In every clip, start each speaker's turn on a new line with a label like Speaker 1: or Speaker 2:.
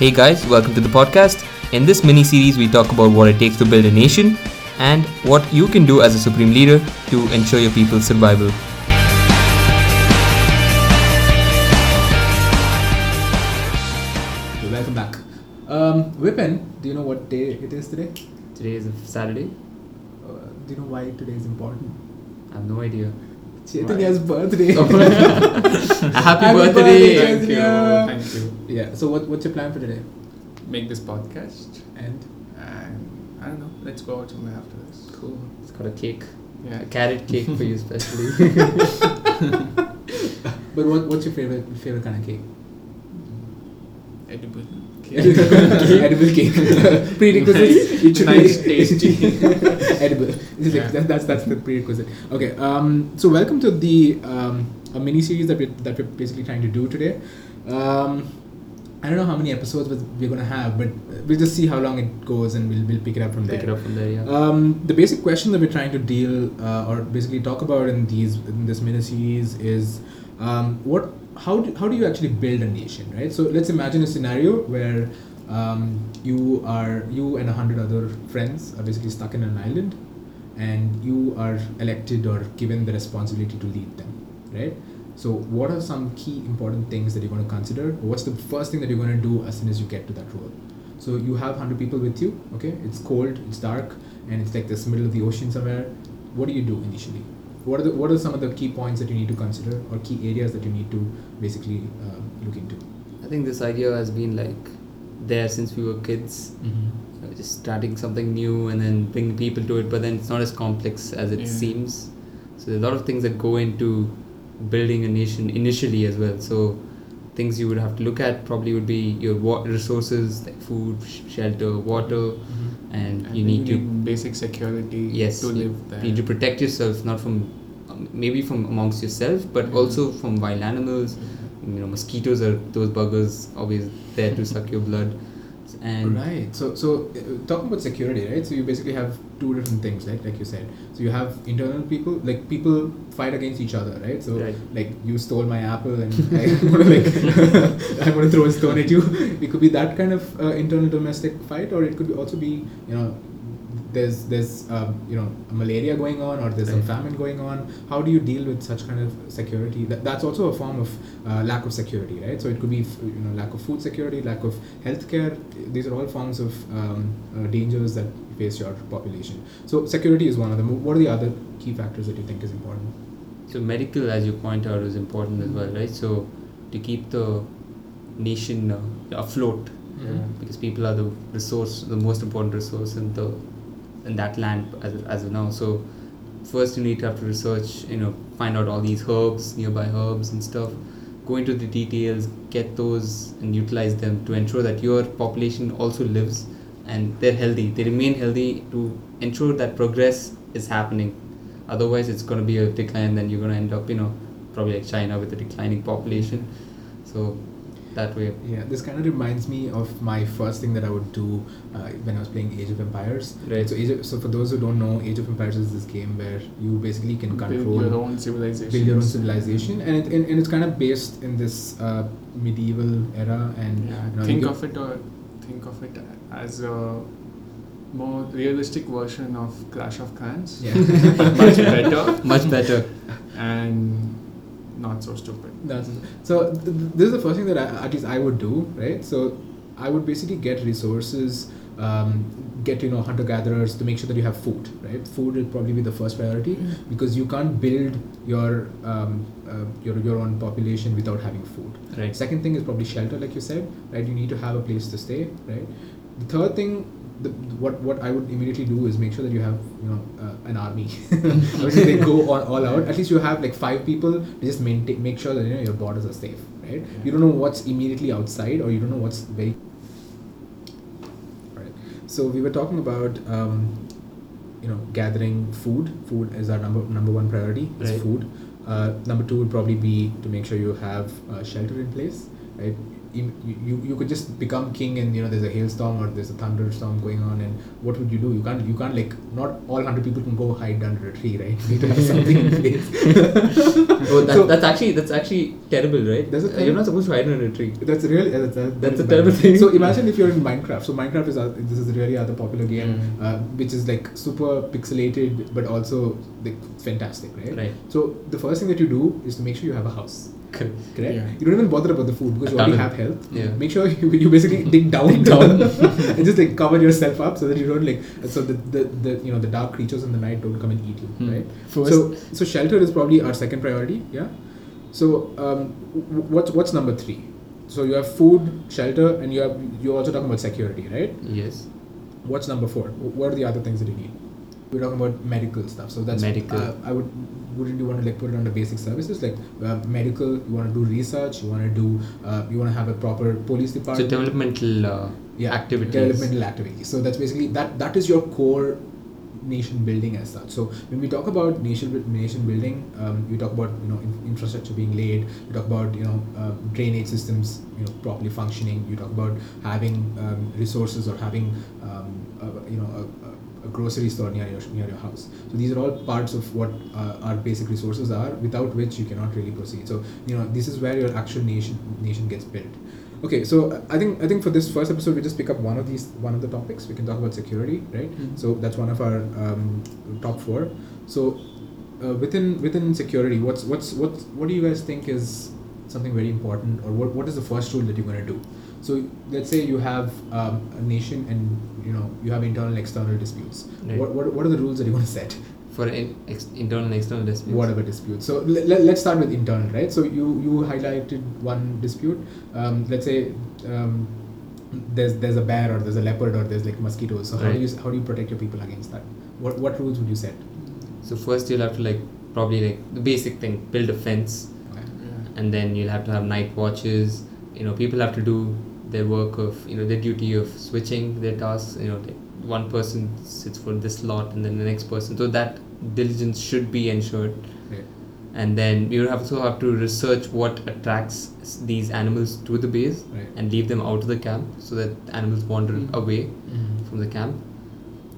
Speaker 1: Hey guys, welcome to the podcast. In this mini series, we talk about what it takes to build a nation and what you can do as a supreme leader to ensure your people's survival.
Speaker 2: Welcome back. Um, Vipin, do you know what day it is today?
Speaker 1: Today is Saturday.
Speaker 2: Uh, do you know why today is important?
Speaker 1: I have no idea.
Speaker 2: Chaitanya's birthday.
Speaker 1: Oh, happy,
Speaker 2: Happy
Speaker 1: birthday!
Speaker 2: Happy birthday,
Speaker 3: Thank you. Thank you.
Speaker 2: yeah. So what, what's your plan for today?
Speaker 3: Make this podcast
Speaker 2: And
Speaker 3: and I don't know. Let's go out somewhere after this.
Speaker 2: cool.
Speaker 1: It's got a cake,
Speaker 3: Yeah.
Speaker 1: a carrot cake for you especially.
Speaker 2: But what, what's your favorite favorite kind of cake?
Speaker 3: Edible.
Speaker 2: Edible cake. Prerequisites. It should
Speaker 3: Nice,
Speaker 2: be
Speaker 3: tasty.
Speaker 2: edible. Like-
Speaker 3: Yeah.
Speaker 2: that- that's that's the prerequisite. Okay. Um. So welcome to the um a mini series that we that we're basically trying to do today. Um. I don't know how many episodes we're gonna have, but we'll just see how long it goes, and we'll we'll pick it up from
Speaker 1: Pick
Speaker 2: there.
Speaker 1: it up from there, yeah.
Speaker 2: Um, the basic question that we're trying to deal uh, or basically talk about in these in this mini series is um, what how do, how do you actually build a nation, right? So let's imagine a scenario where um, you are you and a hundred other friends are basically stuck in an island, and you are elected or given the responsibility to lead them, right? So what are some key important things that you're going to consider? What's the first thing that you're going to do as soon as you get to that role? So you have 100 people with you, okay? It's cold, it's dark, and it's like this middle of the ocean somewhere. What do you do initially? What are the what are some of the key points that you need to consider or key areas that you need to basically uh, look into?
Speaker 1: I think this idea has been like there since we were kids.
Speaker 2: Mm-hmm.
Speaker 1: just starting something new and then bringing people to it but then it's not as complex as it
Speaker 3: Yeah.
Speaker 1: seems so there are a lot of things that go into building a nation initially as well so things you would have to look at probably would be your wa- resources like food sh- shelter water and,
Speaker 3: And
Speaker 1: you need to
Speaker 3: basic security
Speaker 1: yes
Speaker 3: to live there.
Speaker 1: need to protect yourself not from maybe from amongst yourself but
Speaker 3: Mhm.
Speaker 1: also from wild animals
Speaker 3: Yeah.
Speaker 1: you know mosquitoes are those buggers always there to suck your blood and
Speaker 2: right. So so uh, talking about security, right? So you basically have two different things, right? Like you said. So you have internal people, like people fight against each other, right? So
Speaker 1: Right.
Speaker 2: like you stole my apple and I want to like I want to throw a stone at you. It could be that kind of uh, internal domestic fight, or it could be also be you know there's there's um, you know malaria going on or there's some
Speaker 1: Right.
Speaker 2: famine going on. How do you deal with such kind of security? That, that's also a form of uh, lack of security, right? So it could be you know lack of food security, lack of healthcare. These are all forms of um, uh, dangers that face your population. So security is one of them. What are the other key factors that you think is important?
Speaker 1: So medical, as you point out, is important as well, right? So to keep the nation uh, afloat,
Speaker 2: Mhm.
Speaker 1: because people are the resource, the most important resource in the in that land as as of now. So first, you need to have to research, you know, find out all these herbs, nearby herbs and stuff. Go into the details, get those, and utilize them to ensure that your population also lives and they're healthy. They remain healthy to ensure that progress is happening otherwise it's going to be a decline then you're going to end up you know probably like china with a declining population so that way
Speaker 2: Yeah, this kind of reminds me of my first thing that I would do uh, when I was playing Age of Empires.
Speaker 1: Right.
Speaker 2: So, Age of, so for those who don't know, Age of Empires is this game where you basically can control
Speaker 3: build your own civilization.
Speaker 2: build your own civilization, and it, and, and it's kind of based in this uh, medieval era. And
Speaker 3: Yeah.
Speaker 2: you know,
Speaker 3: think of it or think of it as a more realistic version of Clash of Clans.
Speaker 2: Yeah.
Speaker 3: Much better
Speaker 1: much better
Speaker 3: and not so stupid.
Speaker 2: That's, so th- th- this is the first thing that I, at least I would do, right? So I would basically get resources, um, get you know hunter gatherers to make sure that you have food, right? Food will probably be the first priority because you can't build your um, uh, your your own population without having food.
Speaker 1: right
Speaker 2: Second thing is probably shelter, like you said, right? You need to have a place to stay, right? The third thing, the, what what I would immediately do is make sure that you have you know uh, an army. Obviously, they go all, all out. At least you have like five people to just maintain, make sure that you know your borders are safe, right? You don't know what's immediately outside, or you don't know what's very. Right. So we were talking about. Um, you know, gathering food. Food is our number number one priority. Is
Speaker 1: Right.
Speaker 2: food. Uh, number two would probably be to make sure you have uh, shelter in place, right? You, you you could just become king and you know there's a hailstorm or there's a thunderstorm going on and what would you do you can't you can't like not all 100 people can go hide under a tree right to have something in place
Speaker 1: Oh, that,
Speaker 2: So-
Speaker 1: that's actually that's actually terrible, right?
Speaker 2: That's a
Speaker 1: Uh, You're not supposed to hide under a tree.
Speaker 2: That's really uh, that's, a,
Speaker 1: That's a terrible thing.
Speaker 2: So imagine if you're in Minecraft. So Minecraft is a, this is really other popular game,
Speaker 1: Mm.
Speaker 2: uh, which is like super pixelated, but also like fantastic, right?
Speaker 1: Right.
Speaker 2: So the first thing that you do is to make sure you have a house.
Speaker 1: Correct.
Speaker 2: Correct.
Speaker 3: Yeah.
Speaker 2: You don't even bother about the food because you already have health.
Speaker 1: Yeah.
Speaker 2: Make sure you, you basically dig down,
Speaker 1: Dig down.
Speaker 2: and just like cover yourself up so that you don't like so the, the, the you know the dark creatures in the night don't come and eat you,
Speaker 3: Hmm.
Speaker 2: right?
Speaker 3: First,
Speaker 2: So so shelter is probably our second priority. Yeah. So um, w- what's what's number three? So you have food, shelter, and you have you're also talking about security, right?
Speaker 1: Yes.
Speaker 2: What's number four? What are the other things that you need? We're talking about medical stuff. So that's
Speaker 1: Medical.
Speaker 2: Uh, I would wouldn't you want to like put it under basic services like uh, medical? You want to do research. You want to do. Uh, you want to have a proper police department.
Speaker 1: So developmental uh,
Speaker 2: yeah,
Speaker 1: activities.
Speaker 2: Developmental activities. So that's basically that. That is your core nation building as such. So when we talk about nation nation building, um, you talk about you know in, infrastructure being laid. You talk about you know uh, drainage systems you know properly functioning. You talk about having um, resources or having um, a, you know a- a grocery store near your near your house. So these are all parts of what uh, our basic resources are, without which you cannot really proceed. So you know this is where your actual nation nation gets built. Okay, so I think I think for this first episode we just pick up one of these one of the topics. We can talk about security, right?
Speaker 3: Mhm.
Speaker 2: So that's one of our um, top four. So uh, within within security, what's what's what what do you guys think is something very important, or what, what is the first rule that you're going to do? So let's say you have um, a nation and you know you have internal and external disputes.
Speaker 1: Right.
Speaker 2: What, what what are the rules that you want to set?
Speaker 1: for in, ex, internal and external disputes.
Speaker 2: whatever dispute. So let, let, let's start with internal, right? So you you highlighted one dispute. Um, let's say um, there's there's a bear or there's a leopard or there's like mosquitoes. So how do you how do you protect your people against that? What what rules would you set?
Speaker 1: So first you'll have to like probably like the basic thing, build a fence,
Speaker 3: yeah.
Speaker 1: and then you'll have to have night watches. You know, people have to do their work of you know their duty of switching their tasks. You know, one person sits for this slot and then the next person. So that diligence should be ensured.
Speaker 2: Right.
Speaker 1: And then you also have to research what attracts these animals to the base
Speaker 2: Right.
Speaker 1: and leave them out of the camp so that animals wander
Speaker 3: Mhm.
Speaker 1: away
Speaker 2: Mm-hmm.
Speaker 1: from the camp.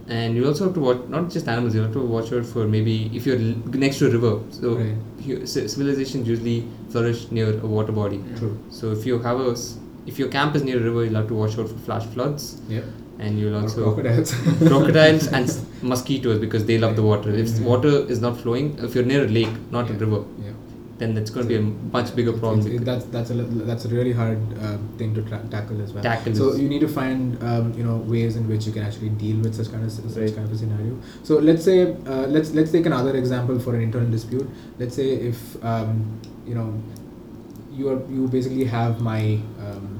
Speaker 1: And you also have to watch not just animals. You have to watch out for maybe if you're next to a river. So
Speaker 2: Right.
Speaker 1: civilizations usually flourish near a water body.
Speaker 3: Yeah.
Speaker 2: True.
Speaker 1: So if you have a if your camp is near a river, you'll have to watch out for flash floods,
Speaker 2: Yep.
Speaker 1: and you'll
Speaker 2: Or
Speaker 1: also
Speaker 2: crocodiles.
Speaker 1: crocodiles and s- mosquitoes because they love the water. If
Speaker 2: Mhm.
Speaker 1: water is not flowing, if you're near a lake, not
Speaker 2: Yeah.
Speaker 1: a river,
Speaker 2: yeah.
Speaker 1: Then that's going to be a much bigger problem.
Speaker 2: It's- it-
Speaker 1: because-
Speaker 2: that's that's a li- that's a really hard uh, thing to tra- tackle as well.
Speaker 1: Tackle
Speaker 2: So you need to find um, you know ways in which you can actually deal with such kind of such
Speaker 1: Right.
Speaker 2: kind of a scenario. So let's say uh, let's let's take another example for an internal dispute. Let's say if um, you know you are you basically have my um,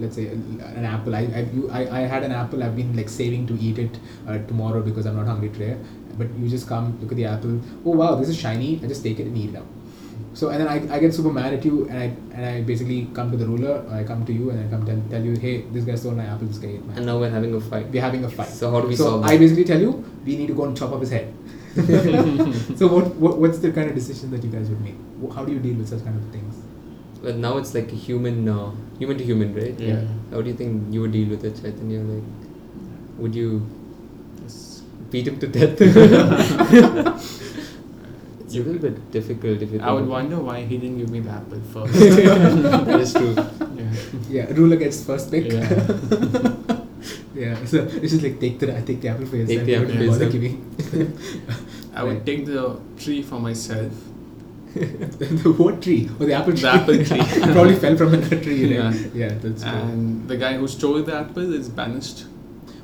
Speaker 2: let's say an apple. I I, you, I I had an apple. I've been like saving to eat it uh, tomorrow because I'm not hungry today. But you just come look at the apple. Oh wow, this is shiny. I just take it and eat it out. So and then I, I get super mad at you and I and I basically come to the ruler. I come to you and I come tell, tell you, hey, this guy stole my apple. This guy ate my
Speaker 1: and now we're having a fight.
Speaker 2: We're having a fight.
Speaker 1: So how do we
Speaker 2: so
Speaker 1: solve
Speaker 2: I
Speaker 1: that?
Speaker 2: basically tell you, we need to go and chop off his head. so what, what what's the kind of decision that you guys would make? How do you deal with such kind of things?
Speaker 1: But now it's like a human, uh, human to human, right?
Speaker 3: Yeah.
Speaker 1: How do you think you would deal with it, Chaitanya? Like, would you
Speaker 3: Yes.
Speaker 1: Beat him to death? it's a little bit difficult if you.
Speaker 3: I would
Speaker 1: think
Speaker 3: wonder why he didn't give me the apple first.
Speaker 1: that is true.
Speaker 3: yeah.
Speaker 2: Yeah, ruler gets first pick.
Speaker 3: Yeah.
Speaker 2: yeah, so it's just like take the I take the apple for yourself.
Speaker 1: Take the apple
Speaker 2: don't
Speaker 1: for yourself.
Speaker 3: I would
Speaker 2: Right.
Speaker 3: take the tree for myself.
Speaker 2: the what tree? Oh, the apple tree.
Speaker 3: The apple tree.
Speaker 2: probably fell from another tree. Right?
Speaker 3: Yeah.
Speaker 2: yeah, that's true.
Speaker 3: And the guy who stole the apple is banished.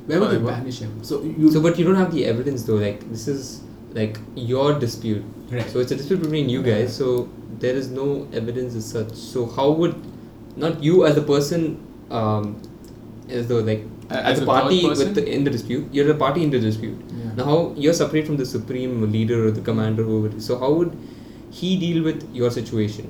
Speaker 2: Where would you
Speaker 3: forever.
Speaker 2: banish him? So you.
Speaker 1: So, but you don't have the evidence though. Like, this is like your dispute.
Speaker 2: right.
Speaker 1: So it's a dispute between you guys. So there is no evidence as such. So how would not you as a person, um, as though like
Speaker 3: A-
Speaker 1: as,
Speaker 3: as
Speaker 1: a
Speaker 3: a
Speaker 1: party with the, in the dispute, you're the party in the dispute.
Speaker 3: Yeah.
Speaker 1: Now how you're separate from the supreme leader or the commander whoever. it is. So how would he deal with your situation?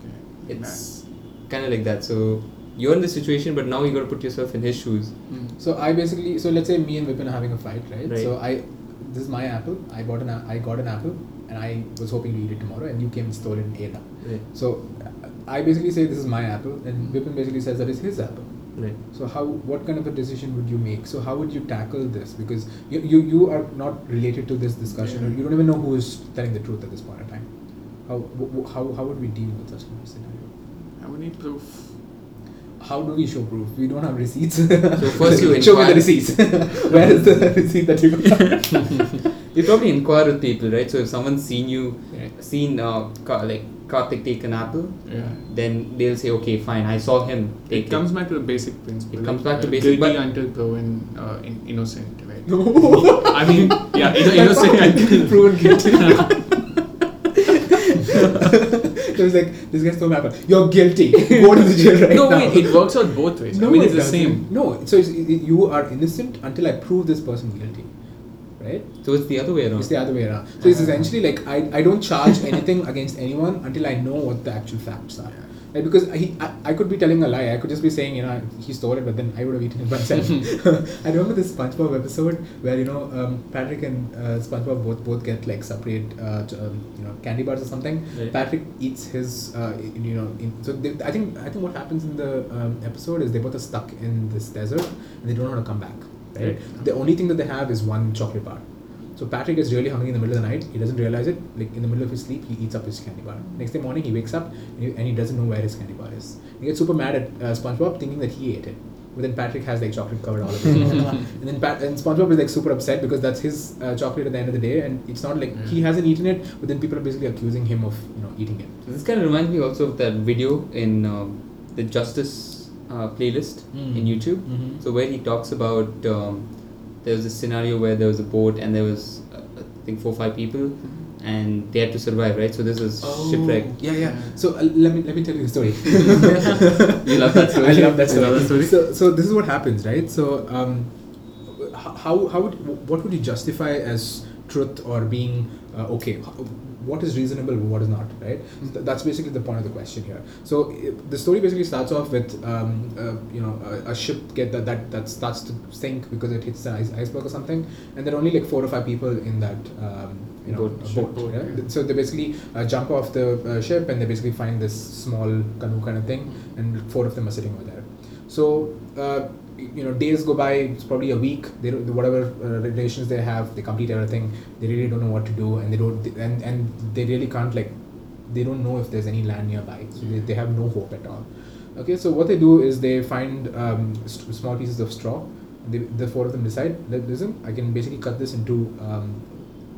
Speaker 3: Okay.
Speaker 1: It's kind of like that. So you're in the situation, but now you got to put yourself in his shoes.
Speaker 3: Mm.
Speaker 2: So I basically so let's say me and Vipin are having a fight, right?
Speaker 1: Right.
Speaker 2: So I this is my apple. I bought an a- I got an apple and I was hoping to eat it tomorrow, and you came and stole it and ate it.
Speaker 1: Right.
Speaker 2: So uh, I basically say this is my apple, and Vipin basically says that is his apple.
Speaker 1: Right.
Speaker 2: So how, what kind of a decision would you make? So how would you tackle this? Because you, you, you are not related to this discussion, or you don't even know who is telling the truth at this point in time. How, w- w- how, how would we deal with such a scenario?
Speaker 3: I would need proof.
Speaker 2: How do we show proof? We don't have receipts.
Speaker 1: So first you
Speaker 2: show me the receipts. Where is the receipt that you got?
Speaker 1: You probably inquire with people, right? So if someone's seen you,
Speaker 2: Yeah.
Speaker 1: seen uh, Ka- like Karthik take an apple,
Speaker 3: Yeah.
Speaker 1: then they'll say, okay, fine, I saw him take
Speaker 3: It
Speaker 1: it.
Speaker 3: comes back to the basic principle.
Speaker 1: It comes
Speaker 3: like,
Speaker 1: back to
Speaker 3: uh,
Speaker 1: basic,
Speaker 3: Guilty
Speaker 1: but-
Speaker 3: until proven uh, in, innocent, right?
Speaker 2: No.
Speaker 3: I mean, yeah, inno- innocent until
Speaker 2: proven guilty. It was like this guy stole my apple. You're guilty. Go to the jail right
Speaker 3: no,
Speaker 2: now.
Speaker 3: wait, it works out both ways.
Speaker 2: No,
Speaker 3: I mean,
Speaker 2: it
Speaker 3: it's the
Speaker 2: doesn't.
Speaker 3: same.
Speaker 2: No, so it's, it, you are innocent until I prove this person guilty, right?
Speaker 1: So it's the other way around.
Speaker 2: It's the other way around. So it's uh-huh. essentially like I, I don't charge anything against anyone until I know what the actual facts are. Right? Because he, I, I could be telling a lie. I could just be saying, you know, he stole it, but then I would have eaten it myself. I remember this SpongeBob episode where you know um, Patrick and uh, SpongeBob both both get like separate, uh, ch- um, you know, candy bars or something.
Speaker 1: Right.
Speaker 2: Patrick eats his, uh, you know, in, so they, I think I think what happens in the um, episode is they both are stuck in this desert and they don't know how to come back. Right. The only thing that they have is one chocolate bar. So Patrick is really hungry in the middle of the night. He doesn't realize it. Like in the middle of his sleep, he eats up his candy bar. Next day morning, he wakes up and he, and he doesn't know where his candy bar is. He gets super mad at uh, SpongeBob, thinking that he ate it. But then Patrick has like chocolate covered all of his. and then Pat- and SpongeBob is like super upset because that's his uh, chocolate at the end of the day, and it's not like he hasn't eaten it. But then people are basically accusing him of you know eating it.
Speaker 1: This kind of reminds me also of that video in um, the Justice uh, playlist
Speaker 2: Mm.
Speaker 1: in YouTube.
Speaker 2: Mhm.
Speaker 1: So where he talks about um, there was a scenario where there was a boat and there was uh, I think four or five people and they had to survive, right? So this is shipwreck.
Speaker 2: Yeah, yeah. So uh, let me let me tell you the story.
Speaker 1: You love that story?
Speaker 2: I love that story.
Speaker 1: love that story?
Speaker 2: So, so this is what happens, right? So, um, how how would what would you justify as truth or being uh, okay? What is reasonable? What is not? Right. So th- that's basically the point of the question here. So i- the story basically starts off with um, uh, you know a, a ship get that, that that starts to sink because it hits an ice, iceberg or something, and there are only like four or five people in that um, you know
Speaker 1: Boat.
Speaker 2: boat.
Speaker 3: boat,
Speaker 2: yeah?
Speaker 3: yeah.
Speaker 2: So they basically uh, jump off the uh, ship and they basically find this small canoe kind of thing, and four of them are sitting over there. So uh, you know, days go by. It's probably a week. They don't, whatever uh, relations they have, they complete everything. They really don't know what to do, and they don't, and and they really can't like, they don't know if there's any land nearby. So they, they have no hope at all. Okay, so what they do is they find um, st- small pieces of straw. They, the four of them decide, listen, I can basically cut this into um,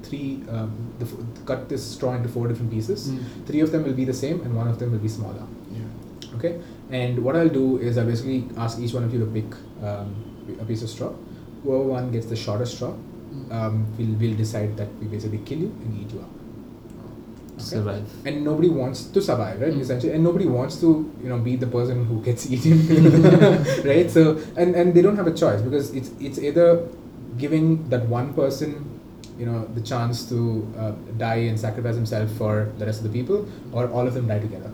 Speaker 2: three, um, the, f- cut this straw into four different pieces.
Speaker 3: Mm.
Speaker 2: Three of them will be the same, and one of them will be smaller.
Speaker 3: Yeah.
Speaker 2: Okay, and what I'll do is I basically ask each one of you to pick um, a piece of straw. Whoever one gets the shortest straw, um, we'll, we'll decide that we basically kill you and eat you up. Okay?
Speaker 1: Survive.
Speaker 2: And nobody wants to survive, right?
Speaker 3: Mm.
Speaker 2: Essentially, and nobody wants to, you know, be the person who gets eaten, right? So, and and they don't have a choice because it's it's either giving that one person, you know, the chance to uh, die and sacrifice himself for the rest of the people, or all of them die together,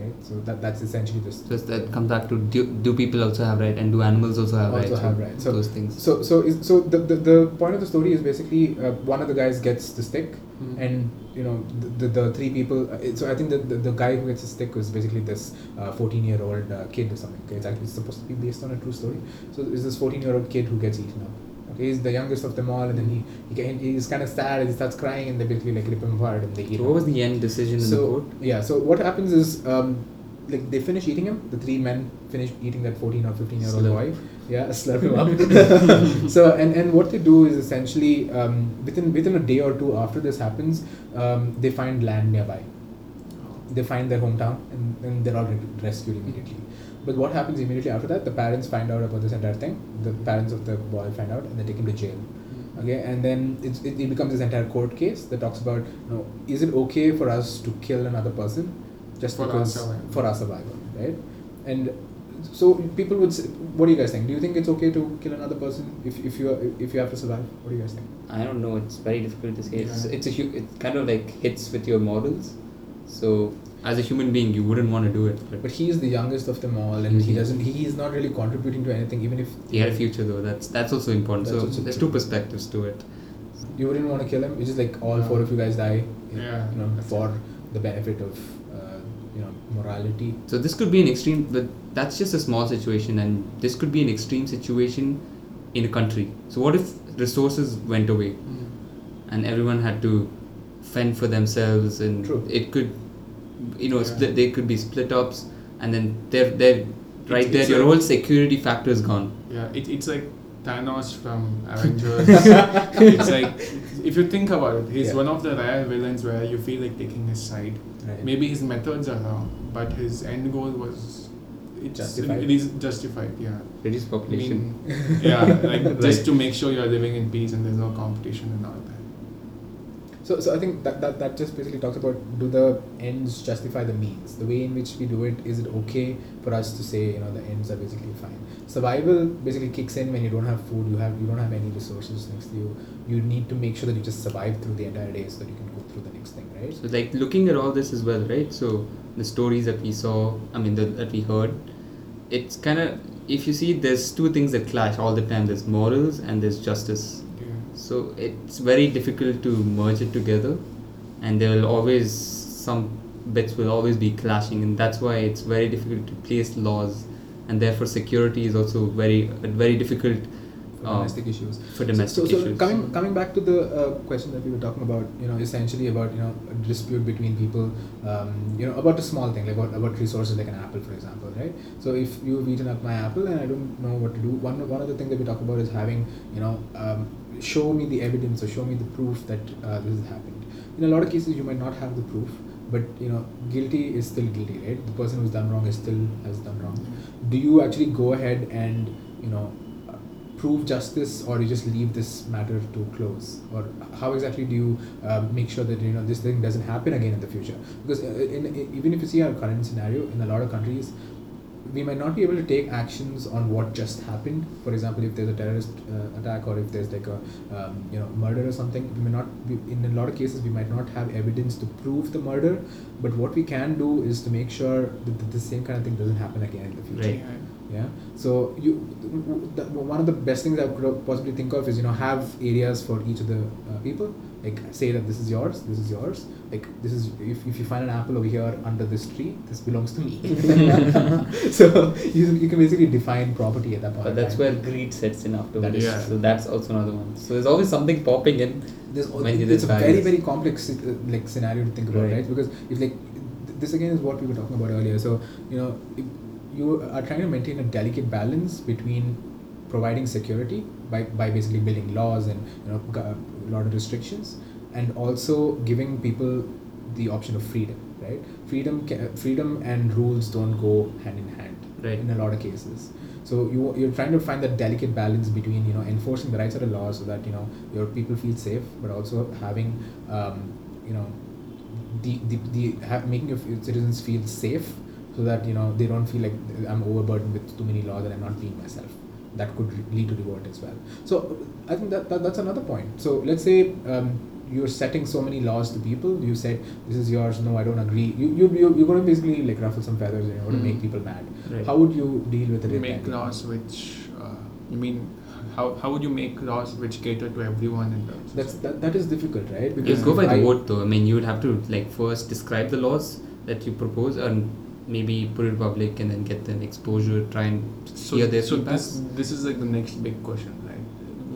Speaker 2: right? So that that's essentially this
Speaker 1: So it's- that comes back to do, do people also have right and do animals also have
Speaker 2: Also
Speaker 1: right?
Speaker 2: have right. So-
Speaker 1: those things.
Speaker 2: So so is, so the, the the point of the story is basically uh, one of the guys gets the stick,
Speaker 3: Mm.
Speaker 2: and you know the, the, the three people. Uh, so I think the, the the guy who gets the stick was basically this fourteen year old uh, kid or something. Okay, it's actually supposed to be based on a true story. So it's this fourteen year old kid who gets eaten up. He's the youngest of them all, and then he, he he's kind of sad and he starts crying, and they basically like rip him apart and they eat
Speaker 1: So
Speaker 2: him.
Speaker 1: what was the end decision in the
Speaker 2: so
Speaker 1: court?
Speaker 2: yeah so what happens is um, like they finish eating him. The three men finish eating that 14 or 15 year old boy yeah slurp him up. So and, and what they do is essentially um, within within a day or two after this happens um, they find land nearby. They find their hometown and, and they're all re- rescued immediately but what happens immediately after that the parents find out about this entire thing the parents of the boy find out and they take him to jail mm. okay and then it's, it, it becomes this entire court case that talks about you know, is it okay for us to kill another person just
Speaker 3: For our
Speaker 2: because
Speaker 3: survival.
Speaker 2: for our survival right and so people would say, what do you guys think do you think it's okay to kill another person if, if you if you have to survive what do you guys think
Speaker 1: I don't know. It's very difficult to say. It's,
Speaker 3: Yeah.
Speaker 1: it's a hu- it kind of like hits with your morals. So as a human being, you wouldn't want to do it. But
Speaker 2: but he is the youngest of them all and he
Speaker 1: Mhm.
Speaker 2: doesn't he is not really contributing to anything even if
Speaker 1: he had a future though. That's that's also important.
Speaker 2: That's
Speaker 1: so
Speaker 2: also
Speaker 1: there's
Speaker 2: true.
Speaker 1: two perspectives to it.
Speaker 2: you wouldn't want to kill him it's just like all four of you guys die
Speaker 3: Yeah.
Speaker 2: you know for the benefit of uh, you know morality.
Speaker 1: So this could be an extreme, but that's just a small situation, and this could be an extreme situation in a country. So what if resources went away and everyone had to fend for themselves, and
Speaker 2: True.
Speaker 1: it could, you know,
Speaker 3: Yeah.
Speaker 1: split. They could be split ups, and then they're they're right
Speaker 3: It's-
Speaker 1: there.
Speaker 3: it's
Speaker 1: Your
Speaker 3: a-
Speaker 1: whole security factor is gone.
Speaker 3: Yeah, it, it's like Thanos from Avengers. it's like if you think about it, he's
Speaker 2: Yeah.
Speaker 3: one of the rare villains where you feel like taking his side.
Speaker 2: Right.
Speaker 3: Maybe his methods are wrong, but his end goal was it's
Speaker 2: Justified.
Speaker 3: It is justified. Yeah.
Speaker 1: Reduce
Speaker 3: I
Speaker 1: population.
Speaker 3: mean, yeah, like
Speaker 1: Right.
Speaker 3: just to make sure you're living in peace and there's no competition and all that.
Speaker 2: So, so I think that, that that just basically talks about do the ends justify the means? The way in which we do it, is it okay for us to say you know the ends are basically fine? Survival basically kicks in when you don't have food, you have you don't have any resources next to you. You need to make sure that you just survive through the entire day so that you can go through the next thing, right?
Speaker 1: So like looking at all this as well, right? So the stories that we saw, I mean the, that we heard, it's kind of if you see there's two things that clash all the time. There's morals and there's justice. So it's very difficult to merge it together, and there will always some bits will always be clashing, and that's why it's very difficult to place laws, and therefore security is also very very difficult
Speaker 2: For
Speaker 1: uh,
Speaker 2: domestic issues.
Speaker 1: for domestic
Speaker 2: so, so
Speaker 1: issues.
Speaker 2: coming coming back to the uh, question that we were talking about, you know, essentially about you know a dispute between people, um, you know, about a small thing like about, about resources like an apple, for example, right? So if you've eaten up my apple and I don't know what to do, one one of the things that we talk about is having you know, um, show me the evidence or show me the proof that uh, this has happened. In a lot of cases, you might not have the proof, but you know, guilty is still guilty, right? The person who's done wrong is still has done wrong do you actually go ahead and you know uh, prove justice or you just leave this matter to close or how exactly do you uh, make sure that you know this thing doesn't happen again in the future because uh, in, in, even if you see our current scenario in a lot of countries we might not be able to take actions on what just happened. For example, if there's a terrorist uh, attack or if there's like a um, you know murder or something, we may not. Be, in a lot of cases, we might not have evidence to prove the murder. But what we can do is to make sure that th- the same kind of thing doesn't happen again in the future.
Speaker 1: Right.
Speaker 2: Yeah. So you, the, one of the best things I could possibly think of is you know have areas for each of the uh, people. Like say that this is yours, this is yours. Like this is if, if you find an apple over here under this tree, this belongs to me. so you, you can basically define property at that point.
Speaker 1: But that's where greed sets in afterwards.
Speaker 3: is- Yeah.
Speaker 1: So that's also another one. So there's always something popping in.
Speaker 2: there's al-
Speaker 1: when
Speaker 2: it's a very very complex uh, like scenario to think about
Speaker 1: Right.
Speaker 2: right, because if like th- this again is what we were talking about earlier so you know if you are trying to maintain a delicate balance between providing security by, by basically building laws and you know a lot of restrictions and also giving people the option of freedom right? Freedom ca- freedom and rules don't go hand in hand
Speaker 1: Right.
Speaker 2: in a lot of cases. So you you're trying to find that delicate balance between you know enforcing the rights of the law so that you know your people feel safe but also having um, you know the the, the ha- making your citizens feel safe so that you know they don't feel like I'm overburdened with too many laws and I'm not being myself that could lead to revolt as well so I think that, that that's another point so let's say um, you're setting so many laws to people you said this is yours no I don't agree you, you, you you're going to basically like ruffle some feathers you know to
Speaker 3: Mm.
Speaker 2: make people mad
Speaker 1: Right.
Speaker 2: how would you deal with it if
Speaker 3: make laws which uh, you mean how, how would you make laws which cater to everyone in the
Speaker 2: That's that, that is difficult, right?
Speaker 1: You go by the
Speaker 2: I-
Speaker 1: vote though. I mean, you would have to like first describe the laws that you propose and maybe put it public and then get an exposure. Try and
Speaker 3: so,
Speaker 1: hear their
Speaker 3: so
Speaker 1: feedback.
Speaker 3: this this is like the next big question right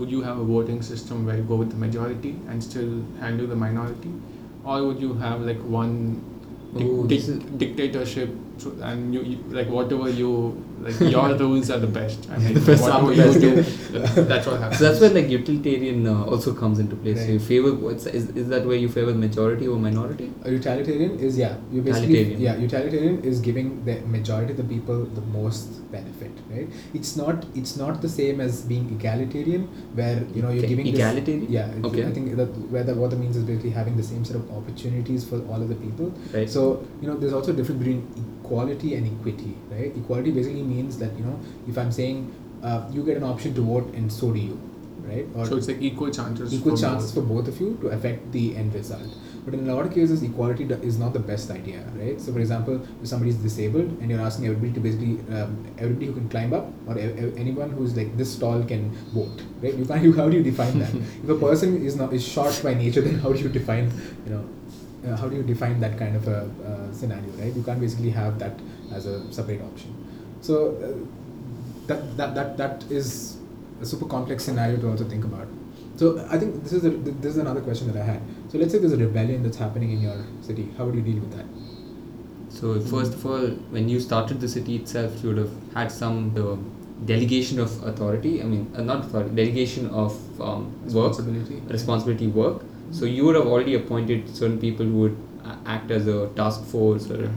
Speaker 3: would you have a voting system where you go with the majority and still handle the minority or would you have like one dic-
Speaker 1: Oh,
Speaker 3: dic- dictatorship so- and you, you like whatever you like your rules are the best I mean
Speaker 1: The best
Speaker 3: whatever
Speaker 1: are the
Speaker 3: you do that's what happens
Speaker 1: So that's where like utilitarian uh, also comes into place. So you favor what's is, is that where you favor the majority or minority?
Speaker 2: A utilitarian is yeah, you basically
Speaker 1: Utilitarian.
Speaker 2: yeah, utilitarian is giving the majority of the people the most benefit, right? It's not it's not the same as being egalitarian, where you know you're
Speaker 1: Okay,
Speaker 2: giving this-
Speaker 1: egalitarian?
Speaker 2: yeah,
Speaker 1: Okay.
Speaker 2: I think that where that what that means is basically having the same set of opportunities for all of the people.
Speaker 1: Right.
Speaker 2: So you know, there's also a difference between equality and equity, right? Equality basically means that you know, if I'm saying uh, you get an option to vote and so do you, right? Or
Speaker 3: so it's like equal chances
Speaker 2: equal
Speaker 3: for
Speaker 2: chances
Speaker 3: both.
Speaker 2: for both of you to affect the end result. But in a lot of cases, equality is not the best idea, right? So, for example, if somebody is disabled and you're asking everybody to basically, um, everybody who can climb up or e- anyone who's like this tall can vote, right? You can't. You, how do you define that? if a person is not is short by nature, then how do you define, you know? uh, how do you define that kind of a uh, scenario, right? You can't basically have that as a separate option. So uh, that, that that that is a super complex scenario to also think about. So I think this is a, this is another question that I had. So let's say there's a rebellion that's happening in your city. How would you deal with that?
Speaker 1: So first of all, when you started the city itself, you would have had some uh, delegation of authority. I mean, uh, not authority, delegation of um, work,
Speaker 2: Responsibility.
Speaker 1: responsibility, work. So you would have already appointed certain people who would act as a task force or,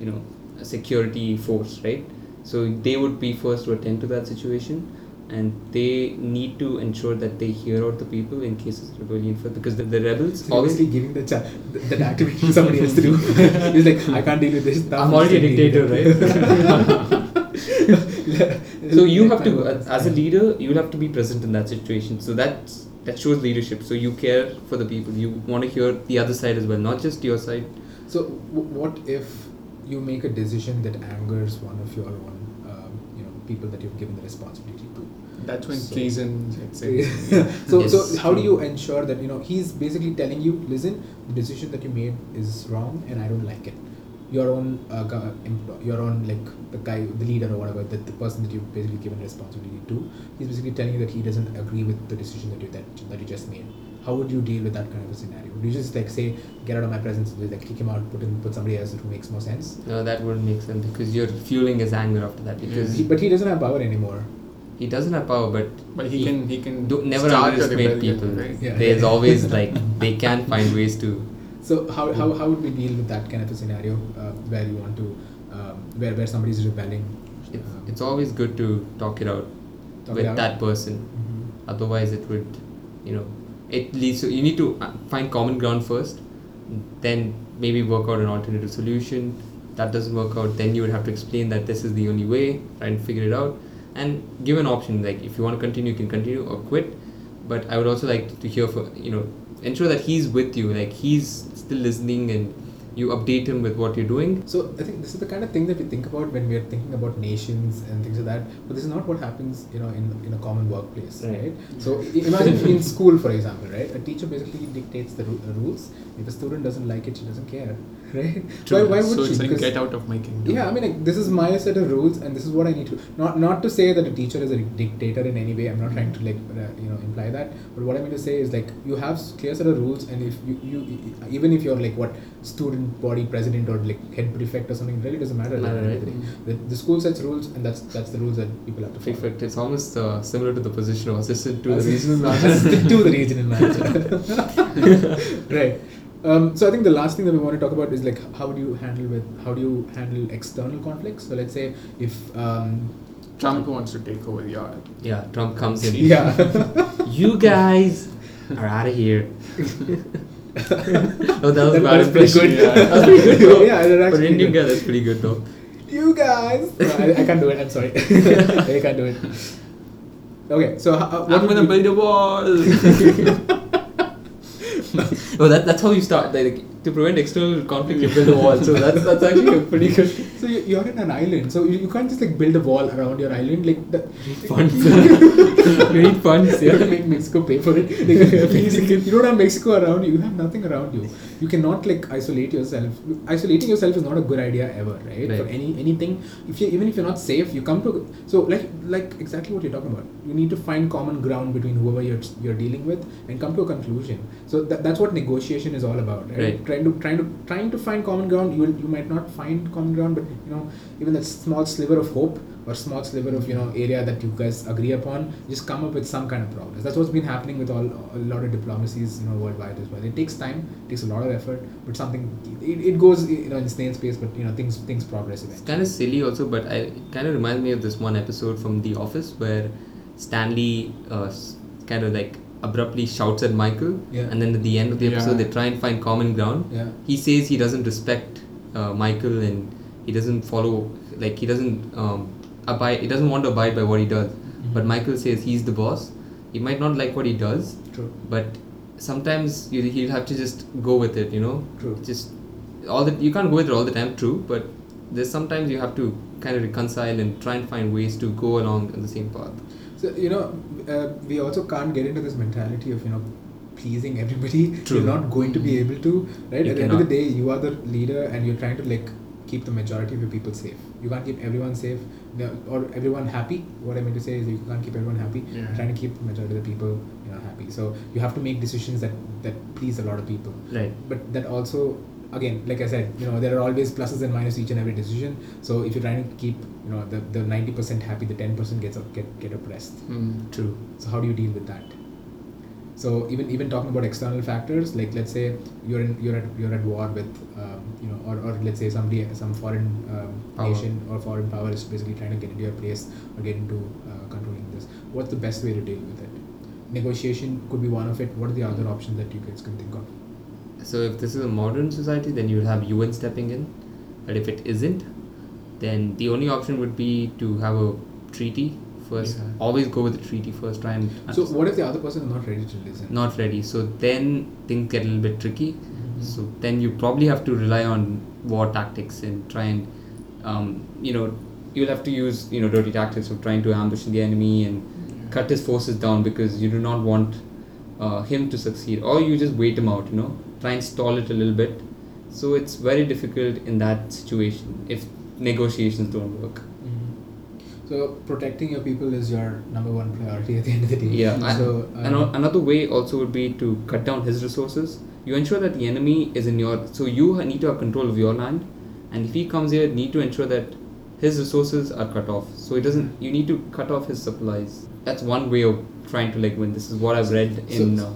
Speaker 1: you know, a security force, right? So they would be first to attend to that situation, and they need to ensure that they hear out the people in cases of rebellion. For because the, the rebels
Speaker 2: So obviously giving the cha- th- that activity to somebody else to do. He's like, I can't deal with this. now
Speaker 1: I'm already a
Speaker 2: just deal
Speaker 1: dictator,
Speaker 2: with it."
Speaker 1: so you have to as a leader you will have to be present in that situation so that's that shows leadership so you care for the people you want to hear the other side as well not just your side
Speaker 2: So w- what if you make a decision that angers one of your own, um, you know, people that you've given the responsibility to?
Speaker 3: That's when
Speaker 2: So-
Speaker 3: treason sets in.
Speaker 2: so,
Speaker 1: Yes,
Speaker 2: so how do you ensure that you know he's basically telling you, listen, the decision that you made is wrong, and I don't like it. Your own, uh, your own like the guy, the leader or whatever, the, the person that you've basically given responsibility to, he's basically telling you that he doesn't agree with the decision that you that, that you just made. How would you deal with that kind of a scenario? Would you just like say, get out of my presence, like kick him out, put in, put somebody else who makes more sense?
Speaker 1: no that wouldn't make sense because you're fueling his anger after that because
Speaker 2: He, but he doesn't have power anymore.
Speaker 1: he doesn't have power but
Speaker 3: But he, can he can
Speaker 1: do, never
Speaker 3: start a
Speaker 1: underestimate people
Speaker 3: right?
Speaker 2: Yeah.
Speaker 1: there's always like they can find ways to
Speaker 2: So how, how, how would we deal with that kind of a scenario uh, where you want to um, where where somebody's rebelling?
Speaker 1: it's,
Speaker 2: Um,
Speaker 1: it's always good to talk it out
Speaker 2: Talk
Speaker 1: with
Speaker 2: it out?
Speaker 1: that person
Speaker 2: Mhm.
Speaker 1: otherwise it would you know it leads to you need to uh, find common ground first then maybe work out an alternative solution. That doesn't work out then you would have to explain that this is the only way try and figure it out. And give an option like if you want to continue you can continue or quit. But i would also like to hear for you know ensure that he's with you like he's still listening and you update him with what you're doing
Speaker 2: So I think this is the kind of thing that we think about when we are thinking about nations and things like that. But this is not what happens, you know, in, in a common workplace,
Speaker 1: Right.
Speaker 2: right? So imagine in school, for example, right? A teacher basically dictates the, ru- the rules. If a student doesn't like it, she doesn't care, right? Why, why would
Speaker 3: so
Speaker 2: she?
Speaker 3: it's like get out of my kingdom.
Speaker 2: Yeah, I mean, like, this is my set of rules, and this is what I need to. Not not to say that a teacher is a dictator in any way. I'm not trying to like uh, you know imply that. But what I mean to say is like you have clear set of rules, and if you, you even if you're like what student body president or like head prefect or something, it really doesn't matter. at the
Speaker 1: Matter,
Speaker 2: end the
Speaker 1: right?
Speaker 2: The, the school sets rules, and that's that's the rules that people have to follow.
Speaker 1: Prefect, it's almost uh, similar to the position of assistant to the regional manager
Speaker 2: Stick to the regional manager. right. Um, so I think the last thing that we want to talk about is like how do you handle with how do you handle external conflicts? So let's say if um,
Speaker 3: Trump wants to take over your.
Speaker 1: yeah trump comes in
Speaker 2: yeah
Speaker 1: You guys are out of here. oh, that was
Speaker 2: That
Speaker 1: bad
Speaker 2: was pretty good.
Speaker 1: Yeah, that was pretty good. though.
Speaker 2: Yeah, that
Speaker 1: For
Speaker 2: actually
Speaker 1: an Indian
Speaker 2: good.
Speaker 1: guy, that's pretty good though.
Speaker 2: you guys no, I, I can't do it I'm sorry I can't do it okay so how, uh, what
Speaker 3: I'm
Speaker 2: would
Speaker 3: gonna
Speaker 2: you-
Speaker 3: build a wall.
Speaker 1: Oh, that, that's how you start. Like to prevent external conflict, you build a wall. So that's that's actually a pretty good.
Speaker 2: so you- you're in an island so you, you can't just like build a wall around your island like the,
Speaker 1: Funds. you need funds.
Speaker 2: you have to make Mexico pay for it. Like, you don't have Mexico around you. You have nothing around you. You cannot like isolate yourself. Isolating yourself is not a good idea ever, right? For
Speaker 1: Right.
Speaker 2: any anything, if you even if you're not safe, you come to so like like exactly what you're talking about. You need to find common ground between whoever you're you're dealing with and come to a conclusion. So that, that's what negotiation is all about, right?
Speaker 1: Right.
Speaker 2: Trying to trying to trying to find common ground. You will you might not find common ground, but you know even that small sliver of hope or small sliver of you know area that you guys agree upon just come up with some kind of progress that's what's been happening with all a lot of diplomacies you know worldwide as well it takes time takes a lot of effort but something it, it goes you know in snail space but you know things things progress
Speaker 1: It's kind of silly also, but I kind of reminds me of this one episode from The Office where Stanley uh, kind of like abruptly shouts at Michael,
Speaker 2: Yeah.
Speaker 1: and then at the end of the episode
Speaker 3: Yeah.
Speaker 1: they try and find common ground.
Speaker 2: yeah
Speaker 1: he says he doesn't respect uh, Michael and he doesn't follow like he doesn't um, abide he doesn't want to abide by what he does but Michael says he's the boss he might not like what he does
Speaker 2: true
Speaker 1: but sometimes you, he'll have to just go with it you know
Speaker 2: True.
Speaker 1: just all the you can't go with it all the time true but there's sometimes you have to kind of reconcile and try and find ways to go along on the same path
Speaker 2: so you know uh, we also can't get into this mentality of you know pleasing everybody,
Speaker 1: True.
Speaker 2: you're not going to be able to, right?
Speaker 1: You
Speaker 2: At the end of the day, you are the leader and you're trying to like keep the majority of your people safe. You can't keep everyone safe or everyone happy. What I mean to say is you can't keep everyone happy.
Speaker 3: Yeah.
Speaker 2: You're trying to keep the majority of the people, you know, happy. So you have to make decisions that that please a lot of people.
Speaker 1: Right.
Speaker 2: But that also, again, like I said, you know, there are always pluses and minuses each and every decision. So if you're trying to keep, you know, the the ninety percent happy, the ten percent gets get get oppressed.
Speaker 3: Mm.
Speaker 1: True.
Speaker 2: So how do you deal with that? So even even talking about external factors, like let's say you're in you're at you're at war with um, you know, or, or let's say somebody some foreign um, nation or foreign power is basically trying to get into your place or get into uh, controlling this. What's the best way to deal with it? Negotiation could be one of it. What are the other options that you guys can think of?
Speaker 1: So if this is a modern society, then you would have UN stepping in. But if it isn't, then the only option would be to have a treaty first.
Speaker 3: Yeah.
Speaker 1: Always go with the treaty first. Try and
Speaker 2: So what if the other person is not ready to listen?
Speaker 1: not ready. So then things get a little bit tricky.
Speaker 2: Mhm.
Speaker 1: So then you probably have to rely on war tactics and try and, um, you know, you'll have to use you know dirty tactics of trying to ambush the enemy and cut his forces down because you do not want uh, him to succeed, or you just wait him out. You know, try and stall it a little bit. So it's very difficult in that situation if negotiations don't work.
Speaker 2: Mhm. So protecting your people is your number one priority at the end of the day.
Speaker 1: Yeah, and,
Speaker 2: So
Speaker 1: and
Speaker 2: um,
Speaker 1: o- another way also would be to cut down his resources. You ensure that the enemy is in your. So you need to have control of your land, and if he comes here, need to ensure that his resources are cut off. So it doesn't. You need to cut off his supplies. That's one way of trying to like win. This is what I've read in
Speaker 2: So-
Speaker 1: uh,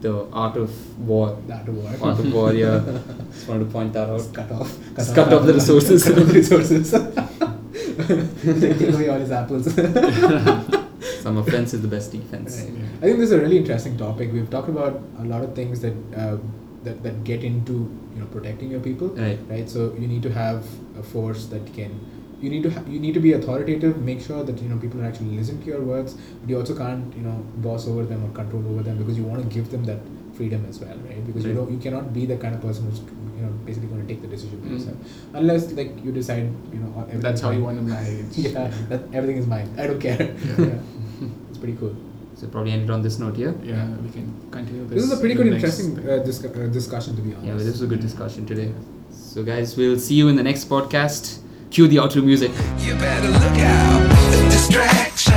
Speaker 1: the Art of War.
Speaker 2: that war.
Speaker 1: Art of War. Yeah, just wanted to point that out.
Speaker 2: Just cut off.
Speaker 1: Just cut off the resources.
Speaker 2: cut off the resources. Take away all his apples.
Speaker 1: Some offense is the best defense.
Speaker 2: Right. I think this is a really interesting topic. We've talked about a lot of things that uh, that that get into you know protecting your people.
Speaker 1: Right.
Speaker 2: Right. So you need to have a force that can. You need to ha- you need to be authoritative. Make sure that you know people are actually listen to your words. But you also can't you know boss over them or control over them because you want to give them that freedom as well, right? Because you
Speaker 1: Right.
Speaker 2: don't you cannot be the kind of person who's you know basically going to take the decision by
Speaker 3: Mm.
Speaker 2: yourself unless like you decide you know everything
Speaker 3: That's how you want to manage.
Speaker 2: yeah, that everything is mine. I don't care.
Speaker 3: Yeah.
Speaker 2: yeah. It's pretty cool.
Speaker 1: So probably end it on this note here.
Speaker 3: Yeah, we can continue this.
Speaker 2: This is a pretty good, interesting uh, dis- uh, discussion, to be honest.
Speaker 1: Yeah, but this was a good discussion today. So guys, we'll see you in the next podcast. Cue the outro music.
Speaker 4: You better look out. Distraction,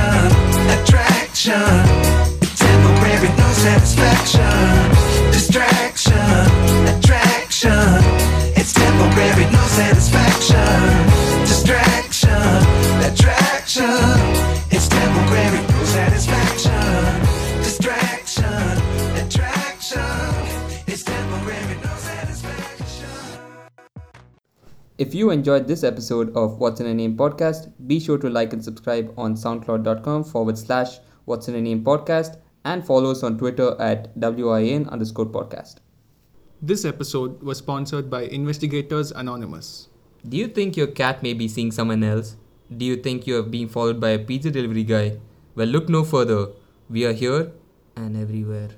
Speaker 4: attraction, temporary, no satisfaction. Distraction, attraction, it's temporary, no satisfaction. Distraction,
Speaker 1: If you enjoyed this episode of What's in a Name podcast, be sure to like and subscribe on soundcloud.com forward slash What's in a Name podcast and follow us on Twitter at WIN underscore podcast.
Speaker 3: This episode was sponsored by Investigators Anonymous.
Speaker 1: Do you think your cat may be seeing someone else? Do you think you have been followed by a pizza delivery guy? Well, look no further. We are here and everywhere.